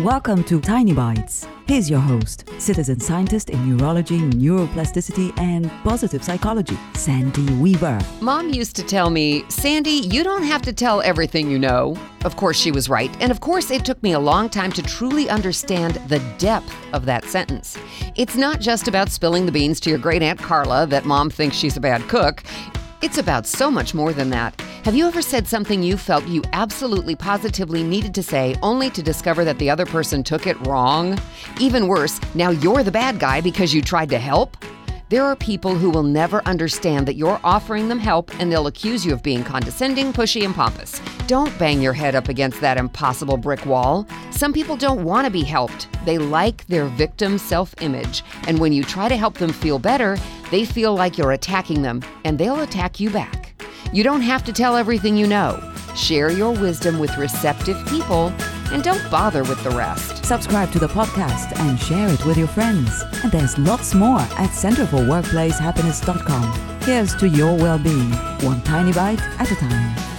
Welcome to Tiny Bites. Here's your host, citizen scientist in neurology, neuroplasticity, and positive psychology, Sandy Weaver. Mom used to tell me, Sandy, you don't have to tell everything you know. Of course, she was right. And of course, it took me a long time to truly understand the depth of that sentence. It's not just about spilling the beans to your great Aunt Carla that mom thinks she's a bad cook. It's about so much more than that. Have you ever said something you felt you absolutely positively needed to say only to discover that the other person took it wrong? Even worse, now you're the bad guy because you tried to help? There are people who will never understand that you're offering them help and they'll accuse you of being condescending, pushy, and pompous. Don't bang your head up against that impossible brick wall. Some people don't want to be helped. They like their victim self image. And when you try to help them feel better, they feel like you're attacking them and they'll attack you back. You don't have to tell everything you know. Share your wisdom with receptive people and don't bother with the rest. Subscribe to the podcast and share it with your friends. And there's lots more at centerforworkplacehappiness.com. Here's to your well being, one tiny bite at a time.